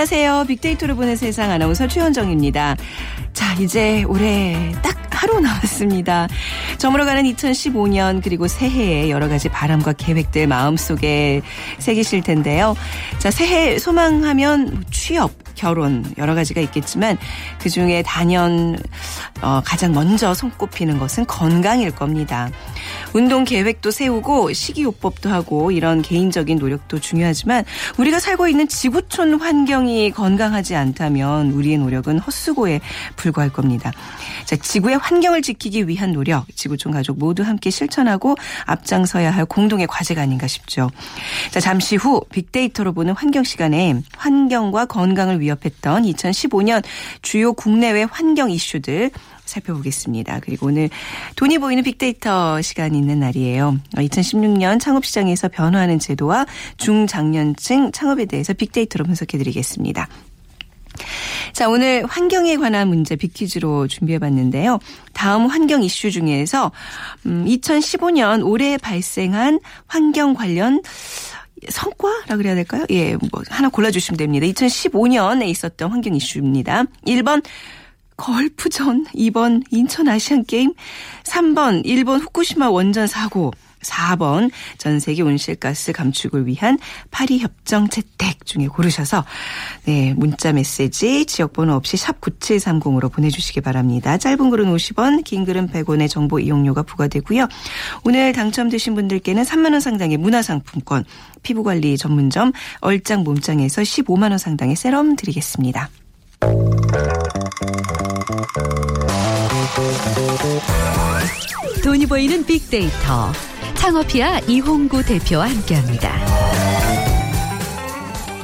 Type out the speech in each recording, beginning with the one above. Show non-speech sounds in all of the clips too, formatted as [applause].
안녕하세요. 빅데이터로 보는 세상 아나운서 최현정입니다. 자, 이제 올해 딱 하루 남았습니다. 저물어가는 2015년 그리고 새해에 여러 가지 바람과 계획들 마음속에 새기실 텐데요. 자, 새해 소망하면 취업, 결혼 여러 가지가 있겠지만 그중에 단연 어, 가장 먼저 손꼽히는 것은 건강일 겁니다. 운동 계획도 세우고 식이요법도 하고 이런 개인적인 노력도 중요하지만 우리가 살고 있는 지구촌 환경이 건강하지 않다면 우리의 노력은 헛수고에 불과할 겁니다. 자, 지구의 환경을 지키기 위한 노력, 지구촌 가족 모두 함께 실천하고 앞장서야 할 공동의 과제가 아닌가 싶죠. 자, 잠시 후 빅데이터로 보는 환경 시간에 환경과 건강을 위 협했던 2015년 주요 국내외 환경 이슈들 살펴보겠습니다. 그리고 오늘 돈이 보이는 빅데이터 시간이 있는 날이에요. 2016년 창업시장에서 변화하는 제도와 중장년층 창업에 대해서 빅데이터로 분석해드리겠습니다. 자, 오늘 환경에 관한 문제 빅퀴즈로 준비해봤는데요. 다음 환경 이슈 중에서 음, 2015년 올해 발생한 환경 관련 성과라 그래야 될까요? 예, 뭐 하나 골라주시면 됩니다. 2015년에 있었던 환경 이슈입니다. 1번 걸프전, 2번 인천 아시안 게임, 3번 일본 후쿠시마 원전 사고, 4번 전 세계 온실가스 감축을 위한 파리 협정 채택 중에 고르셔서 네, 문자 메시지 지역 번호 없이 샵 9730으로 보내 주시기 바랍니다. 짧은 글은 50원, 긴 글은 100원의 정보 이용료가 부과되고요. 오늘 당첨되신 분들께는 3만 원 상당의 문화상품권, 피부관리 전문점 얼짱 몸짱에서 15만 원 상당의 세럼 드리겠습니다. 돈이 보이는 빅데이터 창업이야 이홍구 대표와 함께합니다.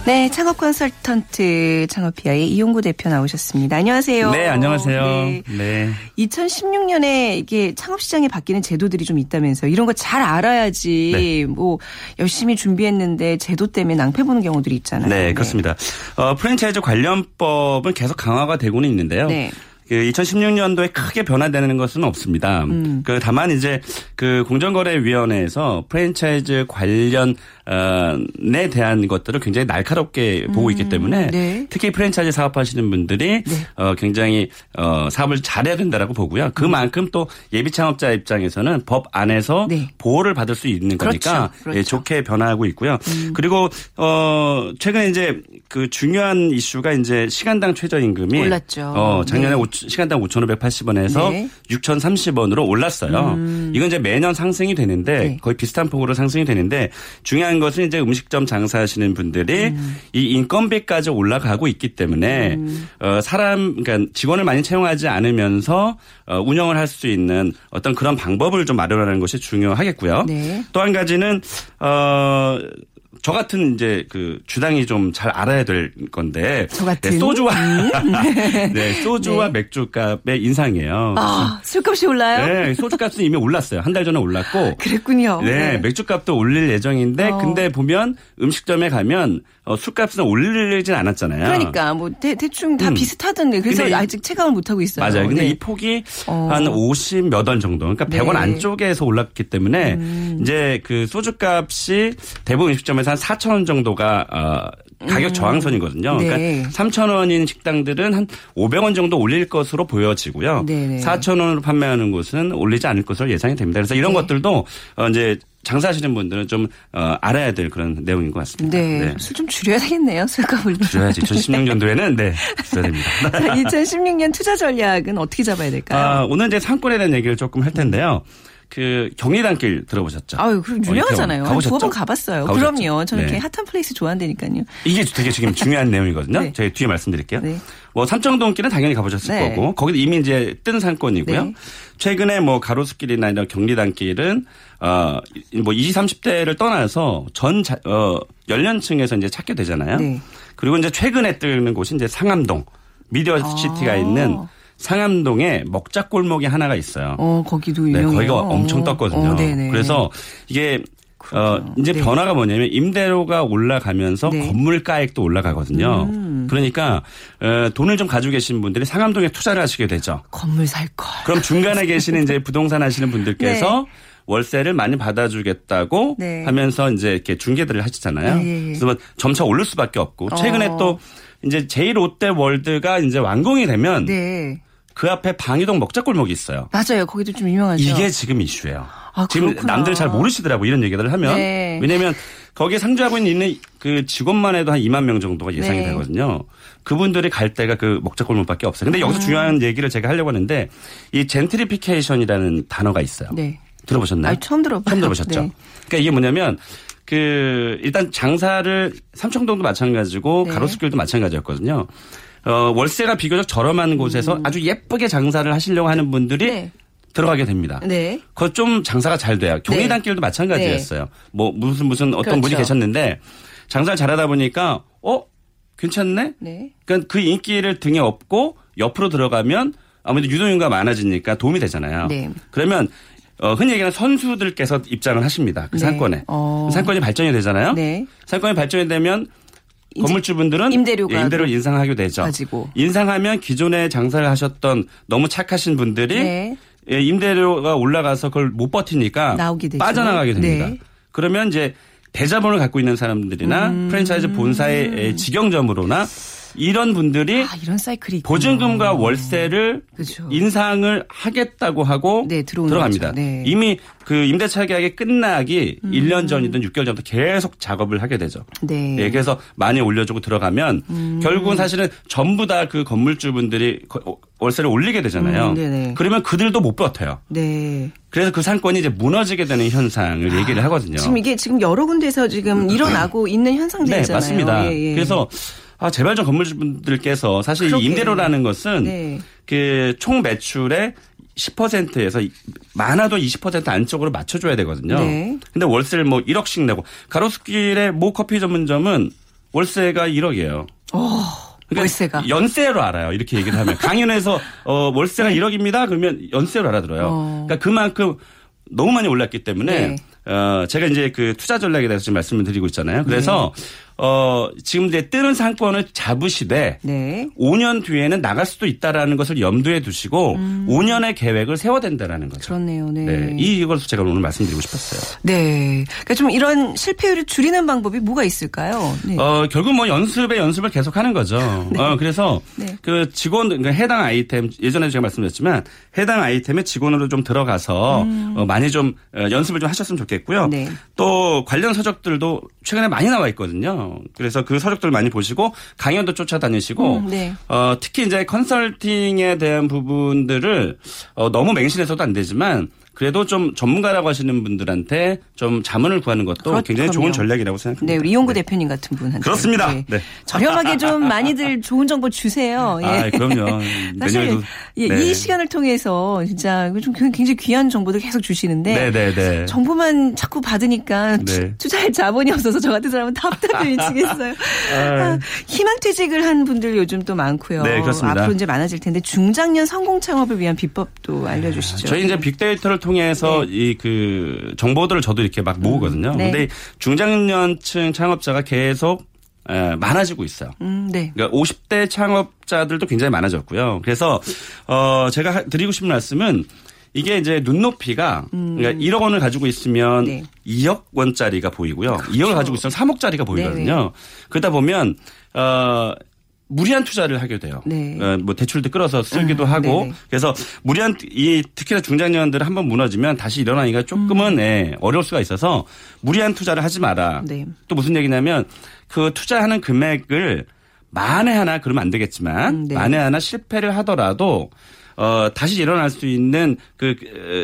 네, 창업 컨설턴트 창업피아의 이용구 대표 나오셨습니다. 안녕하세요. 네, 안녕하세요. 네. 네. 2016년에 이게 창업 시장에 바뀌는 제도들이 좀 있다면서요. 이런 거 잘 알아야지 네. 뭐 열심히 준비했는데 제도 때문에 낭패 보는 경우들이 있잖아요. 네, 그렇습니다. 어, 프랜차이즈 관련법은 계속 강화가 되고는 있는데요. 네. 그 2016년도에 크게 변화되는 것은 없습니다. 음. 그 다만 이제 그 공정거래위원회에서 프랜차이즈 관련 어에 대한 것들을 굉장히 날카롭게 보고 있기 때문에 네. 특히 프랜차이즈 사업하시는 분들이 어 굉장히 어 사업을 잘해야 된다라고 보고요. 그만큼 또 예비 창업자 입장에서는 법 안에서 네. 보호를 받을 수 있는 그렇죠. 거니까 그렇죠. 예, 좋게 변화하고 있고요. 그리고 어 최근에 이제 그 중요한 이슈가 이제 시간당 최저임금이 올랐죠. 어 작년에 네. 오- 시간당 5,580원에서 네. 6,030원으로 올랐어요. 이건 이제 매년 상승이 되는데 네. 거의 비슷한 폭으로 상승이 되는데 중요한 것은 이제 음식점 장사하시는 분들이 음. 이 인건비까지 올라가고 있기 때문에 어 사람 그러니까 직원을 많이 채용하지 않으면서 어 운영을 할 수 있는 어떤 그런 방법을 좀 마련하는 것이 중요하겠고요. 네. 또한 가지는 어. 저 같은 이제 그 주당이 좀 잘 알아야 될 건데 저 같은? 음. [laughs] 네, 소주와 네, 소주와 맥주값의 인상이에요. 아, 술값이 올라요? 네, 소주값은 이미 올랐어요. 한 달 전에 올랐고 그랬군요. 네, 맥주값도 올릴 예정인데 어. 근데 보면 음식점에 가면 어, 술값은 올리진 않았잖아요. 그러니까 뭐 대, 충다 음. 비슷하던데 그래서 아직 체감을 못 하고 있어요. 맞아요. 근데 네. 이 폭이 어. 한 50 몇 원 정도. 그러니까 100원 네. 음. 안쪽에서 올랐기 때문에 이제 그 소주값이 대부분 음식점에서 한 4천 원 정도가 어 가격 저항선이거든요. 네. 그러니까 3천 원인 식당들은 한 500원 정도 올릴 것으로 보여지고요. 네네. 4천 원으로 판매하는 곳은 올리지 않을 것으로 예상이 됩니다. 그래서 이런 네. 것들도 어 이제 장사하시는 분들은 좀 어, 알아야 될 그런 내용인 것 같습니다. 네. 술좀 줄여야 되겠네요. 술값을. 줄여야지. 2016년도에는 네, 줄여야 됩니다. [laughs] 자, 2016년 투자 전략은 어떻게 잡아야 될까요? 아, 오늘 이제 상권에 대한 얘기를 조금 할 텐데요. 그 경리단길 들어보셨죠? 아유, 그럼 유명하잖아요. 어, 가보셨죠? 두어 번 가봤어요. 가보셨죠? 그럼요. 저는 네. 이렇게 핫한 플레이스 좋아한다니까요. 이게 되게 지금 중요한 [laughs] 내용이거든요. 네. 제가 뒤에 말씀드릴게요. 네. 뭐 삼청동길은 당연히 가보셨을 네. 거고 거기도 이미 이제 뜬 상권이고요. 네. 최근에 뭐 가로수길이나 이런 경리단길은 어뭐 20, 30대를 떠나서 전 자, 어, 연령층에서 이제 찾게 되잖아요. 네. 그리고 이제 최근에 뜨는 곳이 이제 상암동 미디어 아. 시티가 있는 상암동에 먹자골목이 하나가 있어요. 어, 거기도 네, 유명해요. 거기가 엄청 떴거든요. 어, 네네. 그래서 이게 어. 이제 네. 변화가 뭐냐면 임대료가 올라가면서 네. 건물 가액도 올라가거든요. 음. 그러니까 어, 돈을 좀 가지고 계신 분들이 상암동에 투자를 하시게 되죠. 건물 살 걸. 그럼 중간에 계시는 이제 부동산 하시는 분들께서 [laughs] 월세를 많이 받아주겠다고 네. 하면서 이제 이렇게 중개들을 하시잖아요. 예, 예. 그래서 뭐 점차 오를 수밖에 없고 최근에 어. 또 이제 제1 롯데월드가 이제 완공이 되면 네. 그 앞에 방이동 먹자골목이 있어요. 맞아요. 거기도 좀 유명하죠. 이게 지금 이슈예요. 아, 지금 그렇구나. 남들 잘 모르시더라고 이런 얘기들을 하면 네. 왜냐하면 거기에 상주하고 있는 그 직원만 해도 한 2만 명 정도가 예상이 네. 되거든요. 그분들이 갈 데가 그 먹자골목밖에 없어요. 근데 음. 여기서 중요한 얘기를 제가 하려고 하는데 이 젠트리피케이션이라는 단어가 있어요. 네. 들어보셨나요? 아, 처음 들어봐요. 처음 들어보셨죠? 네. 그러니까 이게 뭐냐면 그 일단 장사를 삼청동도 마찬가지고 네. 가로수길도 마찬가지였거든요. 어, 월세가 비교적 저렴한 곳에서 아주 예쁘게 장사를 하시려고 하는 분들이 음. 네. 들어가게 됩니다. 네. 그거 좀 장사가 잘 돼요. 경리단길도 마찬가지였어요. 뭐 무슨 무슨 어떤 그렇죠. 분이 계셨는데 장사를 잘하다 보니까 어 괜찮네. 네. 그러니까 그 인기를 등에 업고 옆으로 들어가면 아무래도 유동인구가 많아지니까 도움이 되잖아요. 네. 그러면 어, 흔히 얘기하는 선수들께서 입장을 하십니다. 그 네. 상권에. 어. 상권이 발전이 되잖아요. 네. 상권이 발전이 되면 건물주분들은 임대료가 예, 임대료를 인상하게 되죠. 가지고. 인상하면 기존에 장사를 하셨던 너무 착하신 분들이 네. 예, 임대료가 올라가서 그걸 못 버티니까. 빠져나가게 됩니다. 네. 그러면 이제 대자본을 갖고 있는 사람들이나 음. 프랜차이즈 본사의 예, 직영점으로나 이런 분들이 아, 이런 사이클이 있구나. 보증금과 월세를 그죠. 인상을 하겠다고 하고 네, 들어갑니다. 네. 이미 그 임대차 계약이 끝나기 1년 전이든 6개월 전부터 계속 작업을 하게 되죠. 네. 예, 그래서 많이 올려주고 들어가면 음. 결국은 사실은 전부 다 그 건물주분들이 거- 월세를 올리게 되잖아요. 음. 그러면 그들도 못 버텨요. 네. 그래서 그 상권이 이제 무너지게 되는 현상을 얘기를 하거든요. 지금 이게 지금 여러 군데서 지금 일어나고 있는 네, 현상들이잖아요. 맞습니다. 예, 예. 그래서 아, 제발 좀 건물주분들께서 사실 이 그러게. 임대료라는 것은 네. 그총 매출의 10%에서 많아도 20% 안쪽으로 맞춰줘야 되거든요. 네. 근데 월세를 뭐 1억씩 내고 가로수길의 모 커피 전문점은 월세가 1억이에요. 그러니까 월세가. 연세로 알아요. 이렇게 얘기를 하면 강연에서 어, 월세가 1억입니다. 그러면 연세로 알아들어요. 네. 어. 그러니까 그만큼 너무 많이 올랐기 때문에 네. 어, 제가 이제 그 투자 전략에 대해서 지금 말씀을 드리고 있잖아요. 그래서 네. 어, 지금 이제 뜨는 상권을 잡으시되 네. 5년 뒤에는 나갈 수도 있다라는 것을 염두에 두시고 5년의 계획을 세워야 된다라는 거죠. 음. 그렇네요. 네. 네. 이걸 제가 오늘 말씀드리고 싶었어요. 네. 그러니까 좀 이런 실패율을 줄이는 방법이 뭐가 있을까요? 네. 어, 결국 뭐 연습에 연습을 계속 하는 거죠. [laughs] 어, 그래서 네. 그 직원, 그러니까 해당 아이템, 예전에 제가 말씀드렸지만 해당 아이템에 직원으로 좀 들어가서 어, 많이 좀 어, 연습을 좀 하셨으면 좋겠 고요. 음. 네. 또 관련 서적들도 최근에 많이 나와 있거든요. 그래서 그 서적들 많이 보시고 강연도 쫓아다니시고 음, 네. 어, 특히 이제 컨설팅에 대한 부분들을 어, 너무 맹신해서도 안 되지만 그래도 좀 전문가라고 하시는 분들한테 좀 자문을 구하는 것도 그렇- 굉장히 좋은. 전략이라고 생각합니다. 네, 우리 이용구 대표님 같은 분한테. 그렇습니다. 네. 저렴하게 좀 많이들 좋은 정보 주세요. [laughs] 예. 아, 그럼요. [laughs] 사실 예, 네. 이 시간을 통해서 진짜 좀 굉장히 귀한 정보들 계속 주시는데 네, 네, 네. 정보만 자꾸 받으니까 투- 네. 투자할 자본이 없어서 저 같은 사람은 답답해 [laughs] 미치겠어요. 아, 희망퇴직을 한 분들 요즘 또 많고요. 네, 그렇습니다. 앞으로 이제 많아질 텐데 중장년 성공 창업을 위한 비법도 알려주시죠. 저희 이제 빅데이터를 통해서 이그 정보들을 저도 이렇게 막 모으거든요. 네. 근데 중장년층 창업자가 계속 에, 많아지고 있어요. 음, 네. 그러니까 50대 창업자들도 굉장히 많아졌고요. 그래서 어 제가 하- 드리고 싶은 말씀은 이게 이제 눈높이가 그러니까 1억 원을 가지고 있으면 음. 네. 그렇죠. 2억 원짜리가 보이고요. 2억을 가지고 있으면 3억짜리가 보이거든요. 그러다 보면 어 무리한 투자를 하게 돼요. 네. 어, 뭐 대출도 끌어서 쓰기도 음, 하고 네네. 그래서 무리한 이 특히나 중장년들은 한번 무너지면 다시 일어나기가 조금은 예, 어려울 수가 있어서 무리한 투자를 하지 마라. 음. 네. 또 무슨 얘기냐면 그 투자하는 금액을 만에 하나 그러면 안 되겠지만 음, 네. 만에 하나 실패를 하더라도 어, 다시 일어날 수 있는 그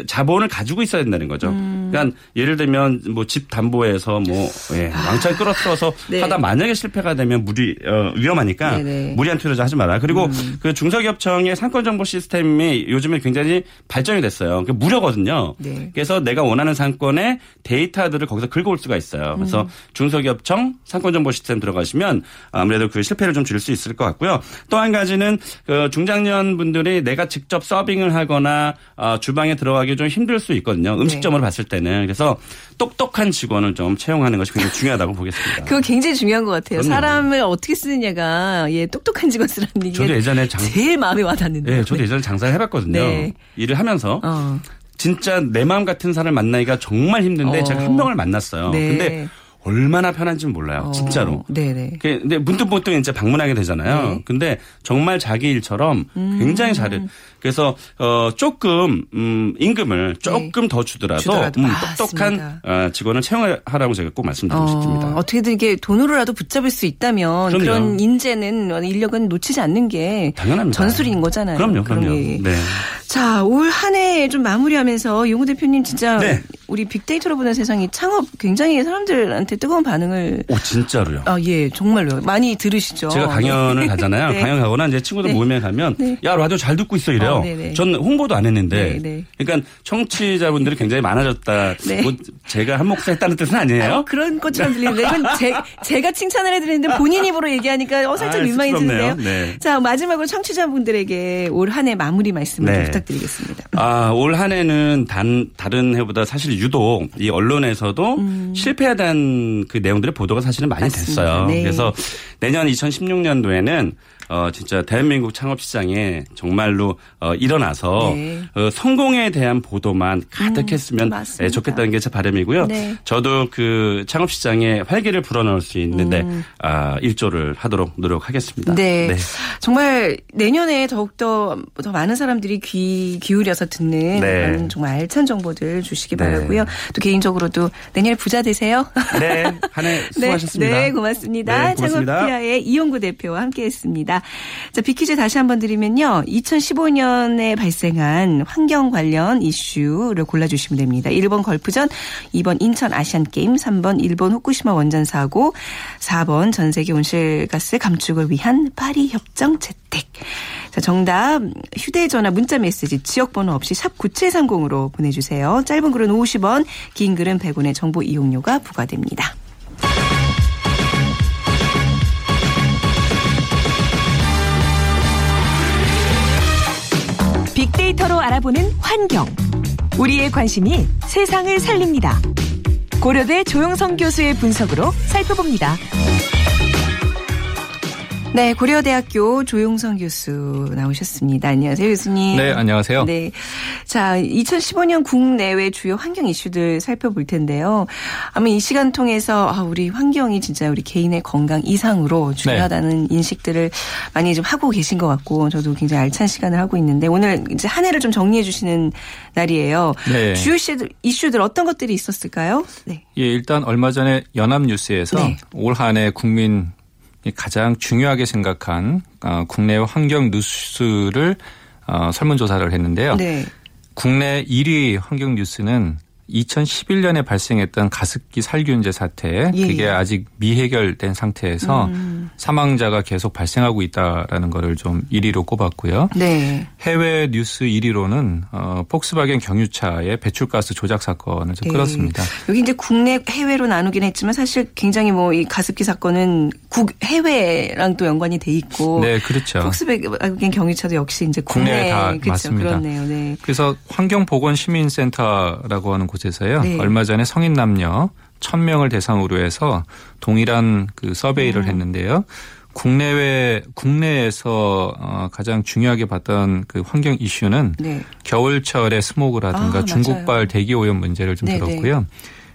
어, 자본을 가지고 있어야 된다는 거죠. 음. 그러니까 예를 들면 뭐 집 담보에서 뭐 예, 왕창 끌어들어서 아. [laughs] 네. 하다 만약에 실패가 되면 무리 어, 위험하니까 네네. 음. 무리한 투자를 하지 마라. 그리고 그 중소기업청의 상권 정보 시스템이 요즘에 굉장히 발전이 됐어요. 그 무료거든요. 네. 그래서 내가 원하는 상권의 데이터들을 거기서 긁어올 수가 있어요. 그래서 음. 중소기업청 상권 정보 시스템 들어가시면 아무래도 그 실패를 좀 줄일 수 있을 것 같고요. 또 한 가지는 그 중장년 분들이 내가 직접 서빙을 하거나 어, 주방에 들어가기 좀 힘들 수 있거든요. 음식점으로 네. 봤을 때는 그래서 똑똑한 직원을 좀 채용하는 것이 굉장히 중요하다고 보겠습니다. 그거 굉장히 중요한 것 같아요. 그럼요. 사람을 어떻게 쓰느냐가 예 똑똑한 직원 쓰라는 게 저도 예전에 장, 제일 마음에 와닿는데. 예, 저도 예전에 장사를 해봤거든요. 네. 일을 하면서 어. 진짜 내 마음 같은 사람을 만나기가 정말 힘든데 어. 제가 한 명을 만났어요. 네. 근데 얼마나 편한지는 몰라요. 어, 진짜로. 네네. 그, 근데 문득 문득 이제 방문하게 되잖아요. 네. 음. 근데 정말 자기 일처럼 굉장히 잘해. 그래서 어 조금 음 임금을 조금 더 주더라도, 네. 주더라도. 음. 똑똑한 어, 직원을 채용하라고 제가 꼭 말씀드리고 싶습니다. 어, 어떻게든 이게 돈으로라도 붙잡을 수 있다면 그럼요. 그런 인재는 인력은 놓치지 않는 게 당연합니다. 전술인 거잖아요. 그럼요, 그럼요. 게. 네. 자, 올 한 해 좀 마무리하면서 용우 대표님 진짜 네. 우리 빅데이터로 보는 세상이 창업 굉장히 사람들한테 뜨거운 반응을 오 진짜로요. 아, 예, 정말로 많이 들으시죠. 제가 강연을 가잖아요. [laughs] 네. 강연 가거나 이제 친구들 네. 모임에 가면 네. 야 라디오 잘 듣고 있어 이래요. 어, 네네. 전 홍보도 안 했는데. 네, 네. 그러니까 청취자분들이 굉장히 많아졌다. 네. 뭐 제가 한 몫을 했다는 뜻은 아니에요. 아, 그런 것처럼 들리는데 [laughs] 이건 제, 제가 칭찬을 해드리는데 본인 입으로 얘기하니까 어, 살짝 아. 네. 자 마지막으로 청취자분들에게 올 한 해 마무리 말씀을 좀 네. 부탁드리겠습니다. 아, 올 한 해는 단, 다른 해보다 사실 유독 이 언론에서도 실패에 대한 그 내용들의 보도가 사실은 많이 음. 맞습니다. 됐어요. 네. 그래서 내년 2016년도에는 어, 진짜 대한민국 창업 시장에 정말로 어, 일어나서 네. 음, 어, 성공에 대한 보도만 가득했으면 맞습니다. 예, 좋겠다는 게 제 바람이고요. 네. 저도 그 창업 시장에 활기를 불어넣을 수 있는데 음. 아, 일조를 하도록 노력하겠습니다. 네. 정말 내년에 더욱더 더 많은 사람들이 귀 기울여서 듣는 네. 그런 정말 알찬 정보들 주시기 네. 바라고요. 또 개인적으로도 내년에 부자 되세요. 네. 한 해 [laughs] 수고하셨습니다. 네, 네, 고맙습니다. 네, 고맙습니다. 창업피아의 이용구 대표와 함께했습니다. 자, 비키즈 다시 한번 드리면요. 2015년에 발생한 환경 관련 이슈를 골라주시면 됩니다. 1번 걸프전, 2번 인천 아시안게임, 3번 일본 후쿠시마 원전 사고, 4번 전 세계 온실가스 감축을 위한 파리 협정 채택. 자, 정답 휴대전화 문자 메시지 지역번호 없이 샵 9730으로 보내주세요. 짧은 글은 50원, 긴 글은 100원의 정보 이용료가 부과됩니다. 빅데이터로 알아보는 환경. 우리의 관심이 세상을 살립니다. 고려대 조영성 교수의 분석으로 살펴봅니다. 네, 고려대학교 조용성 교수 나오셨습니다. 안녕하세요, 교수님. 네, 안녕하세요. 네. 자, 2015년 국내외 주요 환경 이슈들 살펴볼 텐데요. 아마 이 시간 통해서 아, 우리 환경이 진짜 우리 개인의 건강 이상으로 중요하다는 네. 인식들을 많이 좀 하고 계신 것 같고 저도 굉장히 알찬 시간을 하고 있는데 오늘 이제 한 해를 좀 정리해 주시는 날이에요. 네. 주요 이슈들, 이슈들 어떤 것들이 있었을까요? 네. 예, 일단 얼마 전에 연합뉴스에서 네. 올한 해 국민이 가장 중요하게 생각한 어, 국내 환경 뉴스를 어, 설문조사를 했는데요. 네. 국내 1위 환경 뉴스는 2011년에 발생했던 가습기 살균제 사태 예, 그게 예. 아직 미해결된 상태에서 음. 사망자가 계속 발생하고 있다라는 거를 좀 1위로 꼽았고요. 네. 해외 뉴스 1위로는 어, 폭스바겐 경유차의 배출가스 조작 사건을 좀 네. 끌었습니다. 여기 이제 국내 해외로 나누긴 했지만 사실 굉장히 뭐 이 가습기 사건은 국 해외랑 또 연관이 돼 있고 네, 그렇죠. 폭스바겐 경유차도 역시 이제 국내 국내에 다 그렇죠. 맞습니다. 그렇네요. 네. 그래서 환경보건시민센터라고 하는 곳 에서요. 네. 얼마 전에 성인 남녀 1000명을 대상으로 해서 동일한 그 서베이를 했는데요. 국내외 국내에서 어, 가장 중요하게 봤던 그 환경 이슈는 네. 겨울철의 스모그라든가 아, 중국발. 대기 오염 문제를 좀 네네. 들었고요.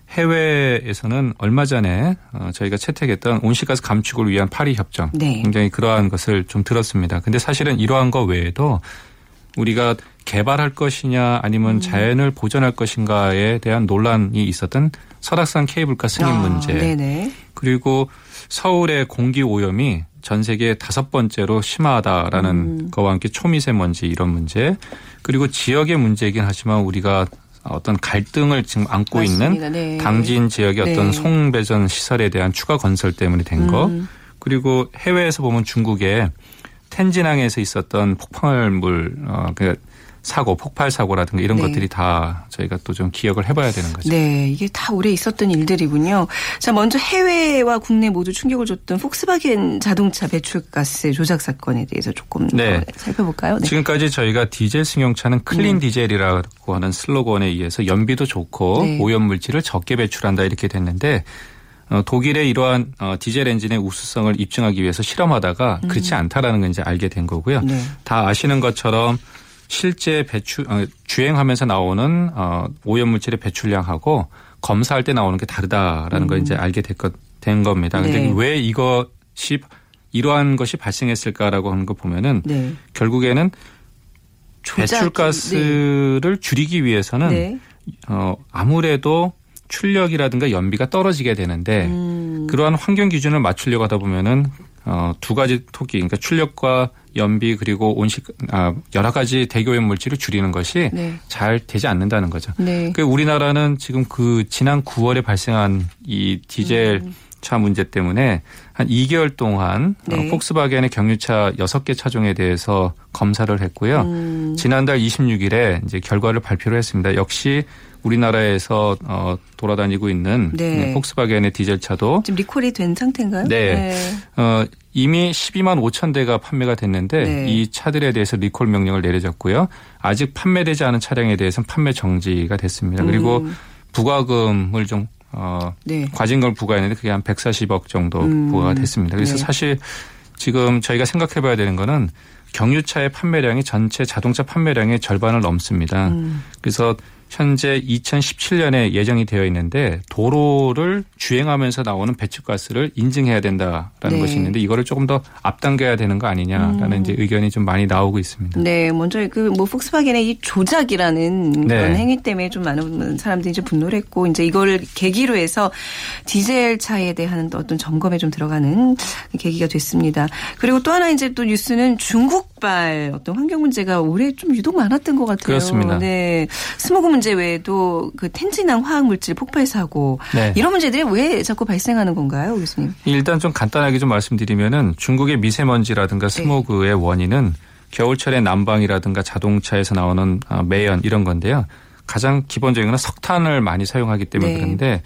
해외에서는 얼마 전에 어, 저희가 채택했던 온실가스 감축을 위한 파리 협정 네. 굉장히 그러한 것을 좀 들었습니다. 근데 사실은 이러한 거 외에도 우리가 개발할 것이냐 아니면 음. 자연을 보존할 것인가에 대한 논란이 있었던 설악산 케이블카 승인 아, 문제 네네. 그리고 서울의 공기 오염이 전 세계 다섯 번째로 심하다라는 음. 거와 함께 초미세먼지 이런 문제 그리고 지역의 문제이긴 하지만 우리가 어떤 갈등을 지금 안고 맞습니다. 있는 네. 당진 지역의 어떤 네. 송배전 시설에 대한 추가 건설 때문에 된 거. 음. 그리고 해외에서 보면 중국의 텐진항에서 있었던 폭발물 어, 그 사고, 폭발 사고라든가 이런 네. 것들이 다 저희가 또 좀 기억을 해봐야 되는 거죠. 네, 이게 다 오래 있었던 일들이군요. 자, 먼저 해외와 국내 모두 충격을 줬던 폭스바겐 자동차 배출가스 조작 사건에 대해서 조금 네. 더 살펴볼까요? 네. 지금까지 저희가 디젤 승용차는 클린 디젤이라고 하는 슬로건에 의해서 연비도 좋고 네. 오염 물질을 적게 배출한다 이렇게 됐는데 어, 독일의 이러한 어, 디젤 엔진의 우수성을 입증하기 위해서 실험하다가 그렇지 않다라는 걸 이제 알게 된 거고요. 네. 다 아시는 것처럼 실제 배출 어, 주행하면서 나오는 어, 오염 물질의 배출량하고 검사할 때 나오는 게 다르다라는 걸 이제 알게 됐, 된 겁니다. 근데 네. 왜 이것이 이러한 것이 발생했을까라고 하는 거 보면은 네. 결국에는 배출가스를 줄이기 위해서는 네. 어, 아무래도 출력이라든가 연비가 떨어지게 되는데 음. 그러한 환경 기준을 맞추려고 하다 보면은 어, 두 가지 토기 그러니까 출력과 연비 그리고 온실 아, 여러 가지 대기오염 물질을 줄이는 것이 네. 잘 되지 않는다는 거죠. 네. 그 우리나라는 지금 그 지난 9월에 발생한 이 디젤 음. 차 문제 때문에 한 2개월 동안 네. 어, 폭스바겐의 경유차 6개 차종에 대해서 검사를 했고요. 음. 지난달 26일에 이제 결과를 발표를 했습니다. 역시 우리나라에서 어, 돌아다니고 있는 네. 네, 폭스바겐의 디젤 차도 지금 리콜이 된 상태인가요? 네. 어, 이미 12만 5천 대가 판매가 됐는데 네. 이 차들에 대해서 리콜 명령을 내려졌고요. 아직 판매되지 않은 차량에 대해서는 판매 정지가 됐습니다. 그리고 음. 부과금을 좀 어, 네. 과징금을 부과했는데 그게 한 140억 정도 음. 부과가 됐습니다. 그래서 네. 사실 지금 저희가 생각해 봐야 되는 거는 경유차의 판매량이 전체 자동차 판매량의 절반을 넘습니다. 음. 그래서 현재 2017년에 예정이 되어 있는데 도로를 주행하면서 나오는 배출가스를 인증해야 된다라는 네. 것이 있는데 이거를 조금 더 앞당겨야 되는 거 아니냐라는 이제 의견이 좀 많이 나오고 있습니다. 음. 네, 먼저 그뭐 폭스바겐의 이 조작이라는 네. 그런 행위 때문에 좀 많은 사람들이 이제 분노를 했고 이제 이거를 계기로 해서 디젤 차에 대한 어떤 점검에 좀 들어가는 계기가 됐습니다. 그리고 또 하나 이제 또 뉴스는 중국 발 어떤 환경 문제가 올해 좀 유독 많았던 것 같아요. 그렇습니다. 네, 스모그 문제 외에도 그 텐진항 화학 물질 폭발 사고 네. 이런 문제들이 왜 자꾸 발생하는 건가요, 교수님? 일단 좀 간단하게 좀 말씀드리면은 중국의 미세먼지라든가 스모그의 원인은 겨울철에 난방이라든가 자동차에서 나오는 아, 매연 이런 건데요. 가장 기본적인 건 석탄을 많이 사용하기 때문에 네. 그런데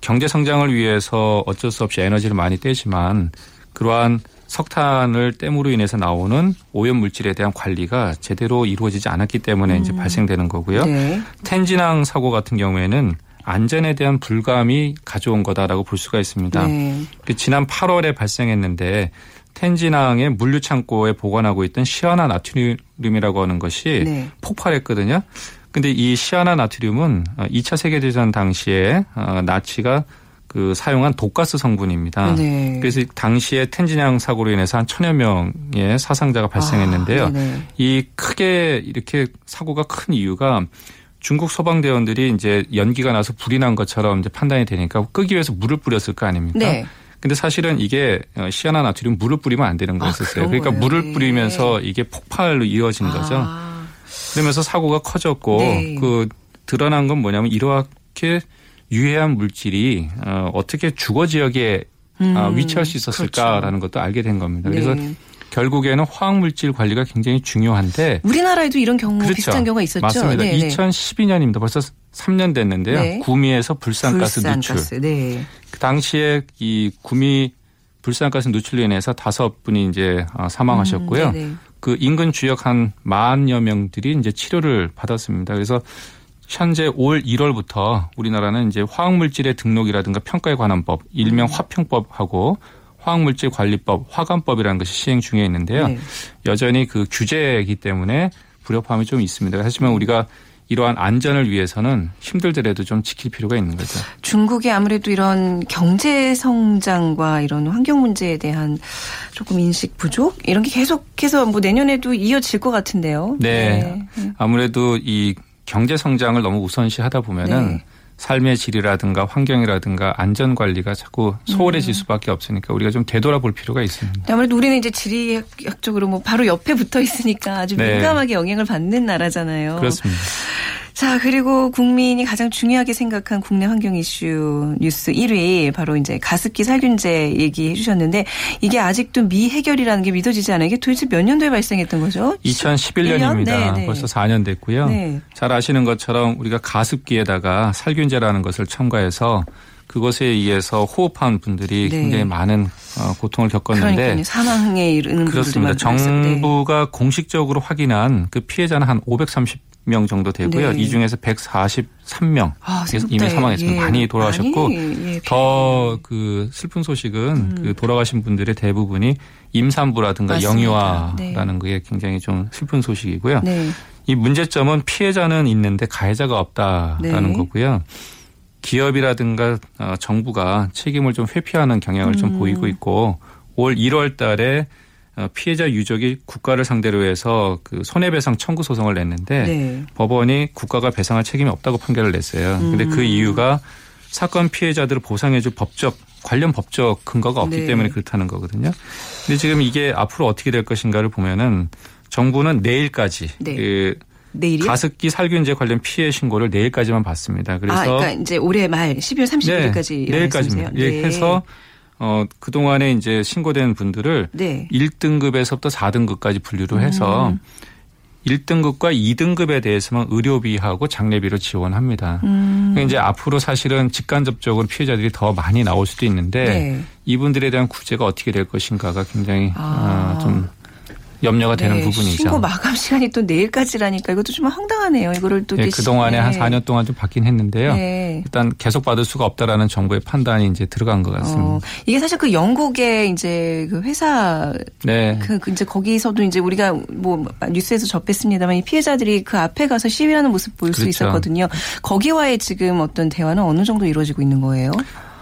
경제 성장을 위해서 어쩔 수 없이 에너지를 많이 떼지만 그러한 석탄을 땜으로 인해서 나오는 오염 물질에 대한 관리가 제대로 이루어지지 않았기 때문에 이제 발생되는 거고요. 네. 텐진항 사고 같은 경우에는 안전에 대한 불감이 가져온 거다라고 볼 수가 있습니다. 네. 그 지난 8월에 발생했는데 텐진항의 물류 창고에 보관하고 있던 시아나 나트륨이라고 하는 것이 네. 폭발했거든요. 근데 이 시아나 나트륨은 2차 세계대전 당시에 어, 나치가 그 사용한 독가스 성분입니다. 네. 그래서 당시에 텐진항 사고로 인해서 한 천여 명의 사상자가 발생했는데요. 아, 네네. 이 크게 이렇게 사고가 큰 이유가 중국 소방대원들이 이제 연기가 나서 불이 난 것처럼 이제 판단이 되니까 끄기 위해서 물을 뿌렸을 거 아닙니까? 네. 근데 사실은 이게 어, 시아나 나트륨 물을 뿌리면 안 되는 거였었어요. 아, 그러니까 거예요? 물을 네. 뿌리면서 이게 폭발로 이어진 거죠. 아, 그러면서 사고가 커졌고 네. 그 드러난 건 뭐냐면 이렇게 유해한 물질이 어, 어떻게 주거 지역에 아, 음, 위치할 수 있었을까라는 것도 알게 된 겁니다. 그래서 네. 결국에는 화학 물질 관리가 굉장히 중요한데 우리나라에도 이런 경우 그렇죠. 비슷한 경우가 있었죠. 맞습니다. 네, 네. 2012년입니다. 벌써 3년 됐는데요. 네. 구미에서 불산가스 누출. 불산가스. 네. 그 당시에 이 구미 불산가스 누출로 인해서 다섯 분이 이제 어, 사망하셨고요. 음, 네네. 그 인근 지역 한 만여 명들이 이제 치료를 받았습니다. 그래서 현재 올 1월부터 우리나라는 이제 화학물질의 등록이라든가 평가에 관한 법, 일명 음. 화평법하고 화학물질 관리법, 화관법이라는 것이 시행 중에 있는데요. 네. 여전히 그 규제이기 때문에 불협화음이 좀 있습니다. 하지만 우리가 이러한 안전을 위해서는 힘들더라도 좀 지킬 필요가 있는 거죠. 중국이 아무래도 이런 경제 성장과 이런 환경 문제에 대한 조금 인식 부족 이런 게 계속해서 뭐 내년에도 이어질 것 같은데요. 네. 아무래도 이 경제 성장을 너무 우선시하다 보면은 네. 삶의 질이라든가 환경이라든가 안전 관리가 자꾸 소홀해질 수밖에 없으니까 우리가 좀 되돌아볼 필요가 있습니다. 아무래도 우리는 이제 지리학적으로 뭐 바로 옆에 붙어 있으니까 아주 네. 민감하게 영향을 받는 나라잖아요. 그렇습니다. 자, 그리고 국민이 가장 중요하게 생각한 국내 환경 이슈 뉴스 1위 바로 이제 가습기 살균제 얘기해 주셨는데 이게 아직도 미해결이라는 게 믿어지지 않아요. 이게 도대체 몇 년도에 발생했던 거죠? 2011년입니다. 네, 네. 벌써 4년 됐고요. 네. 잘 아시는 것처럼 우리가 가습기에다가 살균제라는 것을 첨가해서 그것에 의해서 호흡한 분들이 네. 굉장히 많은 어, 고통을 겪었는데 그러니까요. 사망에 이르는 그렇습니다. 네. 정부가 공식적으로 확인한 그 피해자는 한 530 명 정도 되고요. 네. 이 중에서 143명 아, 이미 사망했습니다. 예, 많이 돌아가셨고 많이, 예, 더 그 슬픈 소식은 음. 그 돌아가신 분들의 대부분이 임산부라든가 맞습니다. 영유아라는 게 굉장히 좀 슬픈 소식이고요. 네. 이 문제점은 피해자는 있는데 가해자가 없다라는 네. 거고요. 기업이라든가 어, 정부가 책임을 좀 회피하는 경향을 음. 좀 보이고 있고 올 1월 달에 어, 피해자 유족이 국가를 상대로 해서 그 손해배상 청구 소송을 냈는데 네. 법원이 국가가 배상할 책임이 없다고 판결을 냈어요. 근데 음. 그 이유가 사건 피해자들을 보상해줄 법적 관련 법적 근거가 없기 네. 때문에 그렇다는 거거든요. 근데 지금 이게 앞으로 어떻게 될 것인가를 보면은 정부는 내일까지 네. 그 내일이요? 가습기 살균제 관련 피해 신고를 내일까지만 받습니다. 그래서 아, 그러니까 이제 올해 말 12월 30일까지 네, 내일까지입니다. 예, 해서 어 그동안에 이제 신고된 분들을 네. 1등급에서부터 4등급까지 분류를 해서 음. 1등급과 2등급에 대해서만 의료비하고 장례비로 지원합니다. 음. 그러니까 이제 앞으로 사실은 직간접적으로 피해자들이 더 많이 나올 수도 있는데 네. 이분들에 대한 구제가 어떻게 될 것인가가 굉장히 아. 어, 좀 염려가 되는 네, 부분이죠. 신고 마감 시간이 또 내일까지라니까 이것도 좀 황당하네요. 이거를 또 예, 이렇게 그동안에 시- 한 네. 4년 동안 좀 바뀐 했는데요. 네. 일단 계속 받을 수가 없다라는 정부의 판단이 이제 들어간 것 같습니다. 어, 이게 사실 그 영국의 이제 그 회사 네. 그, 그 이제 거기서도 이제 우리가 뭐 뉴스에서 접했습니다만 이 피해자들이 그 앞에 가서 시위하는 모습 볼수 그렇죠. 있었거든요. 거기와의 지금 어떤 대화는 어느 정도 이루어지고 있는 거예요?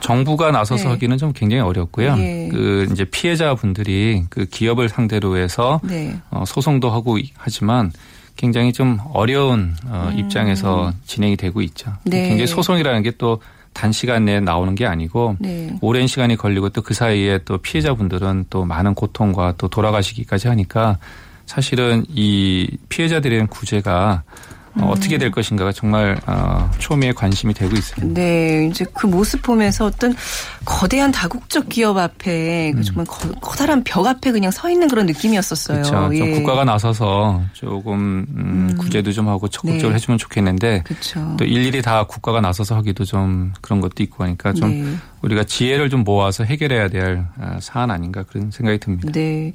정부가 나서서 네. 하기는 좀 굉장히 어렵고요. 예. 그 이제 피해자분들이 그 기업을 상대로 해서 네. 어, 소송도 하고 하지만 굉장히 좀 어려운 어, 입장에서 진행이 되고 있죠. 음. 네. 굉장히 소송이라는 게 또 단시간 내에 나오는 게 아니고 네. 오랜 시간이 걸리고 또 그 사이에 또 피해자분들은 또 많은 고통과 또 돌아가시기까지 하니까 사실은 이 피해자들에 대한 구제가 어, 어떻게 될 것인가가 정말 어, 초미의 관심이 되고 있습니다. 네, 이제 그 모습 보면서 어떤 거대한 다국적 기업 앞에 음. 그 정말 커, 커다란 벽 앞에 그냥 서 있는 그런 느낌이었었어요. 그렇죠. 좀 예. 국가가 나서서 조금 음, 구제도 좀 하고 적극적으로 네. 해주면 좋겠는데 그렇죠. 또 일일이 다 국가가 나서서 하기도 좀 그런 것도 있고 하니까 좀 네. 우리가 지혜를 좀 모아서 해결해야 될 아, 사안 아닌가 그런 생각이 듭니다. 네.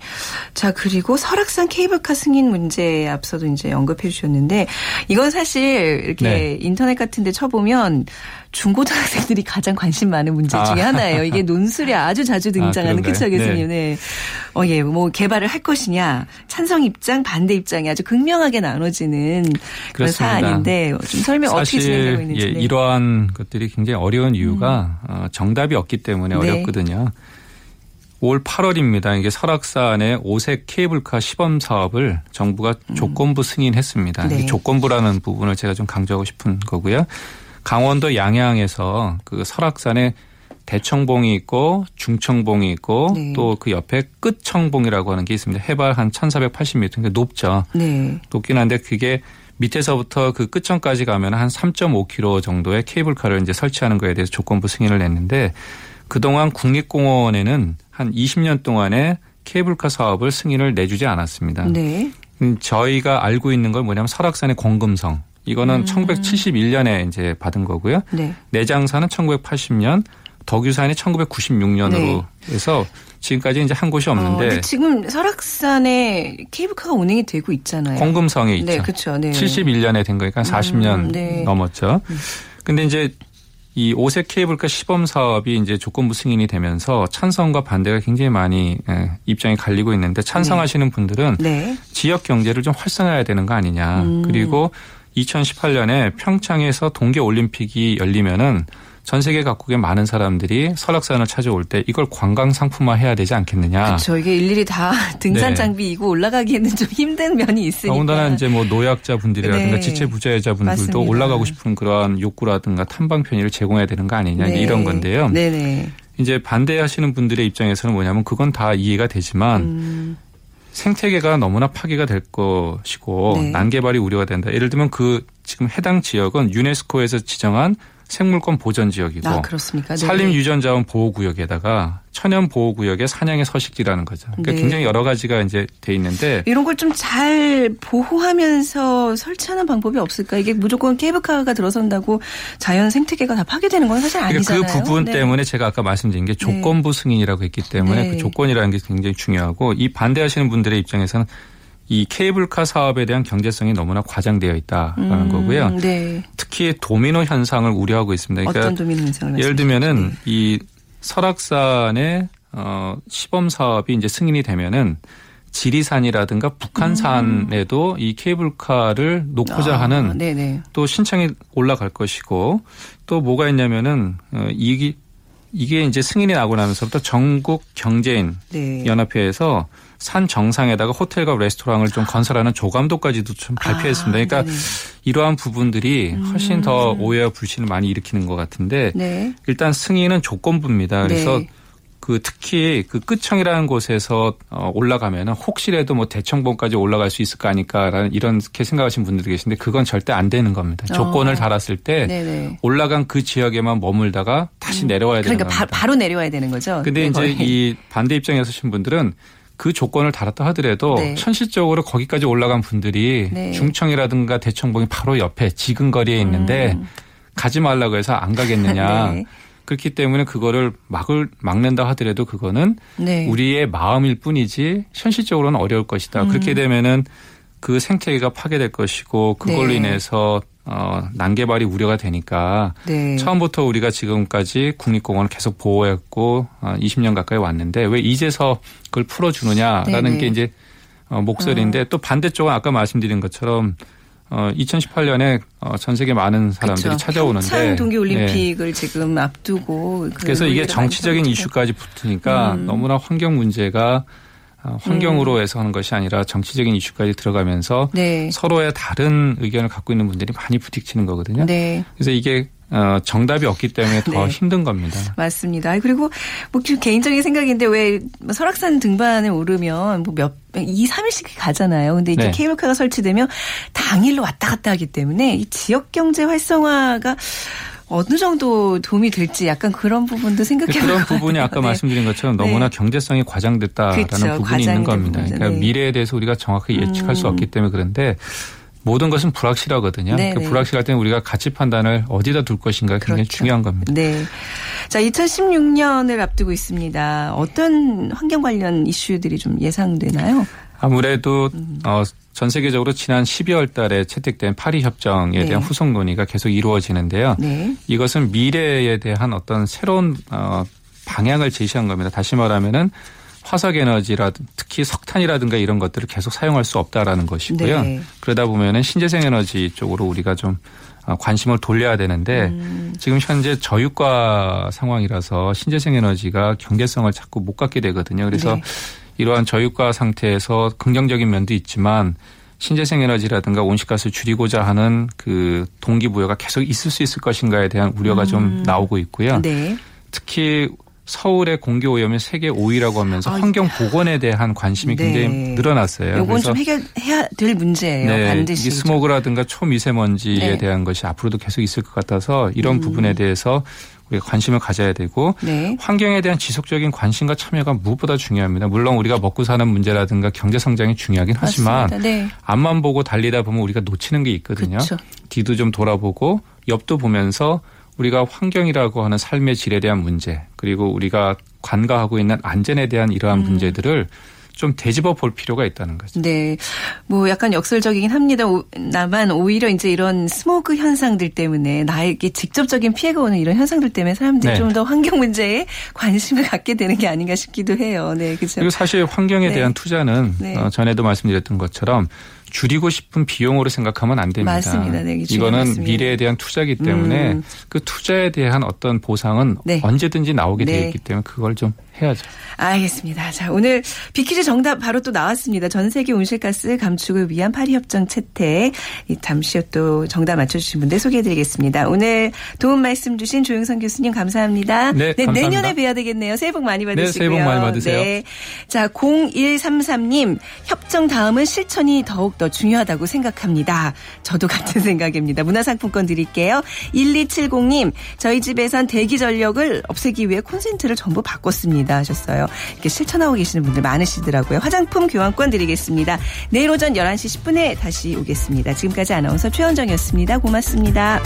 자, 그리고 설악산 케이블카 승인 문제 앞서도 이제 언급해 주셨는데 이건 사실 이렇게 네. 인터넷 같은 데 쳐보면 중고등학생들이 가장 관심 많은 문제 중에 아. 하나예요. 이게 논술에 아주 자주 등장하는 그런가요? 그쵸 교수님. 네. 어, 예, 뭐 개발을 할 것이냐 찬성 입장, 반대 입장이 아주 극명하게 나눠지는 그런 그렇습니다. 사안인데 좀 설명 어떻게 진행되고 있는지. 예, 네. 이러한 것들이 굉장히 어려운 이유가 어, 정답이 없기 때문에 네. 어렵거든요. 올 8월입니다. 이게 설악산의 오색 케이블카 시범 사업을 정부가 조건부 승인했습니다. 음. 네. 이 조건부라는 부분을 제가 좀 강조하고 싶은 거고요. 강원도 양양에서 그 설악산에 대청봉이 있고 중청봉이 있고 네. 또그 옆에 끝청봉이라고 하는 게 있습니다. 해발 한 1,480m. 그러니까 높죠. 네. 높긴 한데 그게 밑에서부터 그 끝점까지 가면 한 3.5km 정도의 케이블카를 이제 설치하는 거에 대해서 조건부 승인을 냈는데 그동안 국립공원에는 한 20년 동안에 케이블카 사업을 승인을 내주지 않았습니다. 네. 음, 저희가 알고 있는 건 뭐냐면 설악산의 공금성. 이거는 1971년에 이제 받은 거고요. 네. 내장산은 1980년, 덕유산이 1996년으로 네. 해서 지금까지 이제 한 곳이 어, 없는데 근데 지금 설악산에 케이블카가 운행이 되고 있잖아요. 공금성에 있죠. 네, 그렇죠. 네. 71년에 된 거니까 40년 네. 넘었죠. 근데 이제 이 오색 케이블카 시범 사업이 이제 조건부 승인이 되면서 찬성과 반대가 굉장히 많이 예, 입장이 갈리고 있는데 찬성하시는 분들은 네. 지역 경제를 좀 활성화해야 되는 거 아니냐. 음. 그리고 2018년에 평창에서 동계 올림픽이 열리면은 전 세계 각국의 많은 사람들이 설악산을 찾아올 때 이걸 관광 상품화 해야 되지 않겠느냐. 그렇죠. 이게 일일이 다 [laughs] 등산 네. 장비 이고 올라가기에는 좀 힘든 면이 있으니까. 더군다나 이제 뭐 노약자분들이라든가 네. 지체 부자여자분들도 맞습니다. 올라가고 싶은 그러한 욕구라든가 탐방 편의를 제공해야 되는 거 아니냐 네. 이런 건데요. 네네. 이제 반대하시는 분들의 입장에서는 뭐냐면 그건 다 이해가 되지만 음, 생태계가 너무나 파괴가 될 것이고 네. 난개발이 우려가 된다. 예를 들면 그 지금 해당 지역은 유네스코에서 지정한 생물권 보전 지역이고 아 그렇습니까? 네네. 산림 유전자원 보호 구역에다가 천연 보호 구역의 사냥의 서식지라는 거죠. 그러니까 네. 굉장히 여러 가지가 이제 돼 있는데 이런 걸 좀 잘 보호하면서 설치하는 방법이 없을까? 이게 무조건 케이블카가 들어선다고 자연 생태계가 다 파괴되는 건 사실 그러니까 아니잖아요. 그 부분 네. 때문에 제가 아까 말씀드린 게 조건부 승인이라고 했기 때문에 네. 그 조건이라는 게 굉장히 중요하고 이 반대하시는 분들의 입장에서는 이 케이블카 사업에 대한 경제성이 너무나 과장되어 있다라는 음, 거고요. 네. 특히 도미노 현상을 우려하고 있습니다. 그러니까 어떤 도민 현상을 예를? 들면은 이 설악산의 어 시범 사업이 이제 승인이 되면은 지리산이라든가 북한산에도 이 케이블카를 놓고자 아, 하는 네네. 또 신청이 올라갈 것이고 또 뭐가 있냐면은 어 이게 이게 이제 승인이 나고 나면서부터 전국 경제인 네. 연합회에서 산 정상에다가 호텔과 레스토랑을 좀 건설하는 조감도까지도 좀 발표했습니다. 그러니까 아. 이러한 부분들이 훨씬 더 오해와 불신을 많이 일으키는 것 같은데 네. 일단 승인은 조건부입니다. 그래서 네. 그 특히 그 끝청이라는 곳에서 어, 올라가면은 혹시라도 뭐 대청봉까지 올라갈 수 있을까 하니까라는 이렇게 생각하시는 분들이 계신데 그건 절대 안 되는 겁니다. 조건을 어. 달았을 때 네네. 올라간 그 지역에만 머물다가 다시 내려와야 되는 그러니까 바, 겁니다. 바로 내려와야 되는 거죠. 근데 네, 이제 거의. 이 반대 입장에 서신 분들은 그 조건을 달았다 하더라도 네. 현실적으로 거기까지 올라간 분들이 네. 중청이라든가 대청봉이 바로 옆에 지근 거리에 있는데 가지 말라고 해서 안 가겠느냐. 음. [laughs] 네. 그렇기 때문에 그거를 막을 막는다 하더라도 그거는 네. 우리의 마음일 뿐이지 현실적으로는 어려울 것이다. 음. 그렇게 되면은 그 생태계가 파괴될 것이고 그걸로 네. 인해서 어 난개발이 우려가 되니까 네. 처음부터 우리가 지금까지 국립공원을 계속 보호했고 어, 20년 가까이 왔는데 왜 이제서 그걸 풀어주느냐라는 네네. 게 이제 어, 목소리인데 또 반대쪽은 아까 말씀드린 것처럼 어, 2018년에 어, 전 세계 많은 사람들이 그렇죠. 찾아오는데 평창 동계 네. 올림픽을 지금 앞두고 그 그래서 이게 정치적인 이슈까지 붙으니까 음. 너무나 환경 문제가 어, 환경으로 해서 하는 것이 아니라 정치적인 이슈까지 들어가면서 네. 서로의 다른 의견을 갖고 있는 분들이 많이 부딪히는 거거든요. 네. 그래서 이게 어, 정답이 없기 때문에 더 [laughs] 네. 힘든 겁니다. 맞습니다. 그리고 뭐그 개인적인 생각인데 왜 설악산 등반을 오르면 뭐 몇, 2, 3일씩 가잖아요. 근데 이게 네. 케이블카가 설치되면 당일로 왔다 갔다 하기 때문에 이 지역 경제 활성화가 어느 정도 도움이 될지 약간 그런 부분도 생각해 그런 부분이. 아까 네. 말씀드린 것처럼 너무나 경제성이 과장됐다라는 그쵸, 부분이 있는 겁니다. 부분이죠. 그러니까 네. 미래에 대해서 우리가 정확하게 예측할 수 음. 없기 때문에 그런데 모든 것은 불확실하거든요. 네, 그 네. 불확실할 때는 우리가 가치 판단을 어디다 둘 것인가 굉장히 그렇죠. 중요한 겁니다. 네. 자, 2016년을 앞두고 있습니다. 어떤 환경 관련 이슈들이 좀 예상되나요? 아무래도 음. 어, 전 세계적으로 지난 12월 달에 채택된 파리 협정에 네. 대한 후속 논의가 계속 이루어지는데요. 네. 이것은 미래에 대한 어떤 새로운 어, 방향을 제시한 겁니다. 다시 말하면은 화석 에너지라 특히 석탄이라든가 이런 것들을 계속 사용할 수 없다라는 것이고요. 네. 그러다 보면은 신재생 에너지 쪽으로 우리가 좀 어, 관심을 돌려야 되는데 음. 지금 현재 저유가 상황이라서 신재생 에너지가 경제성을 자꾸 못 갖게 되거든요. 그래서 네. 이러한 저유가 상태에서 긍정적인 면도 있지만 신재생 에너지라든가 온실가스를 줄이고자 하는 그 동기부여가 계속 있을 수 있을 것인가에 대한 우려가 좀 나오고 있고요. 음. 네. 특히 서울의 공기 오염이 세계 5위라고 하면서 아, 환경 보건에 대한 관심이 네. 굉장히 늘어났어요. 요건 좀 해결해야 될 문제예요. 네, 반드시. 이 스모그라든가 초미세먼지에 네. 대한 것이 앞으로도 계속 있을 것 같아서 이런 부분에 대해서 우리가 관심을 가져야 되고 네. 환경에 대한 지속적인 관심과 참여가 무엇보다 중요합니다. 물론 우리가 먹고 사는 문제라든가 경제 성장이 중요하긴 하지만. 네. 앞만 보고 달리다 보면 우리가 놓치는 게 있거든요. 그쵸. 뒤도 좀 돌아보고 옆도 보면서 우리가 환경이라고 하는 삶의 질에 대한 문제 그리고 우리가 관가하고 있는 안전에 대한 이러한 음. 문제들을 좀 되짚어 볼 필요가 있다는 거죠. 네. 뭐 약간 역설적이긴 합니다. 오- 다만 오히려 이제 이런 스모그 현상들 때문에 나에게 직접적인 피해가 오는 이런 현상들 때문에 사람들이 네. 좀더 환경 문제에 관심을 갖게 되는 게 아닌가 싶기도 해요. 네. 그렇죠. 그리고 사실 환경에 네. 대한 투자는 네. 어, 전에도 말씀드렸던 것처럼 줄이고 싶은 비용으로 생각하면 안 됩니다. 맞습니다. 네, 이거는 말씀이에요. 미래에 대한 투자이기 때문에 음. 그 투자에 대한 어떤 보상은 네. 언제든지 나오게 네. 돼 있기 때문에 그걸 좀 해야죠. 알겠습니다. 자, 오늘 비키즈 정답 바로 또 나왔습니다. 전 세계 온실가스 감축을 위한 파리협정 채택. 이 잠시 후 또 정답 맞춰주신 분들 소개해드리겠습니다. 오늘 도움 말씀 주신 조영선 교수님 감사합니다. 네, 감사합니다. 내년에 뵈야 되겠네요. 새해 복 많이 받으시고요. 새해 복 많이 받으세요. 네. 자, 0133님 협정 다음은 실천이 더욱 더 중요하다고 생각합니다. 저도 같은 [laughs] 생각입니다. 문화상품권 드릴게요. 1270님 저희 집에선 대기 전력을 없애기 위해 콘센트를 전부 바꿨습 니다 하셨어요. 이렇게 실천하고 계시는 분들 많으시더라고요. 화장품 교환권 드리겠습니다. 내일 오전 11시 10분에 다시 오겠습니다. 지금까지 아나운서 최현정이었습니다. 고맙습니다.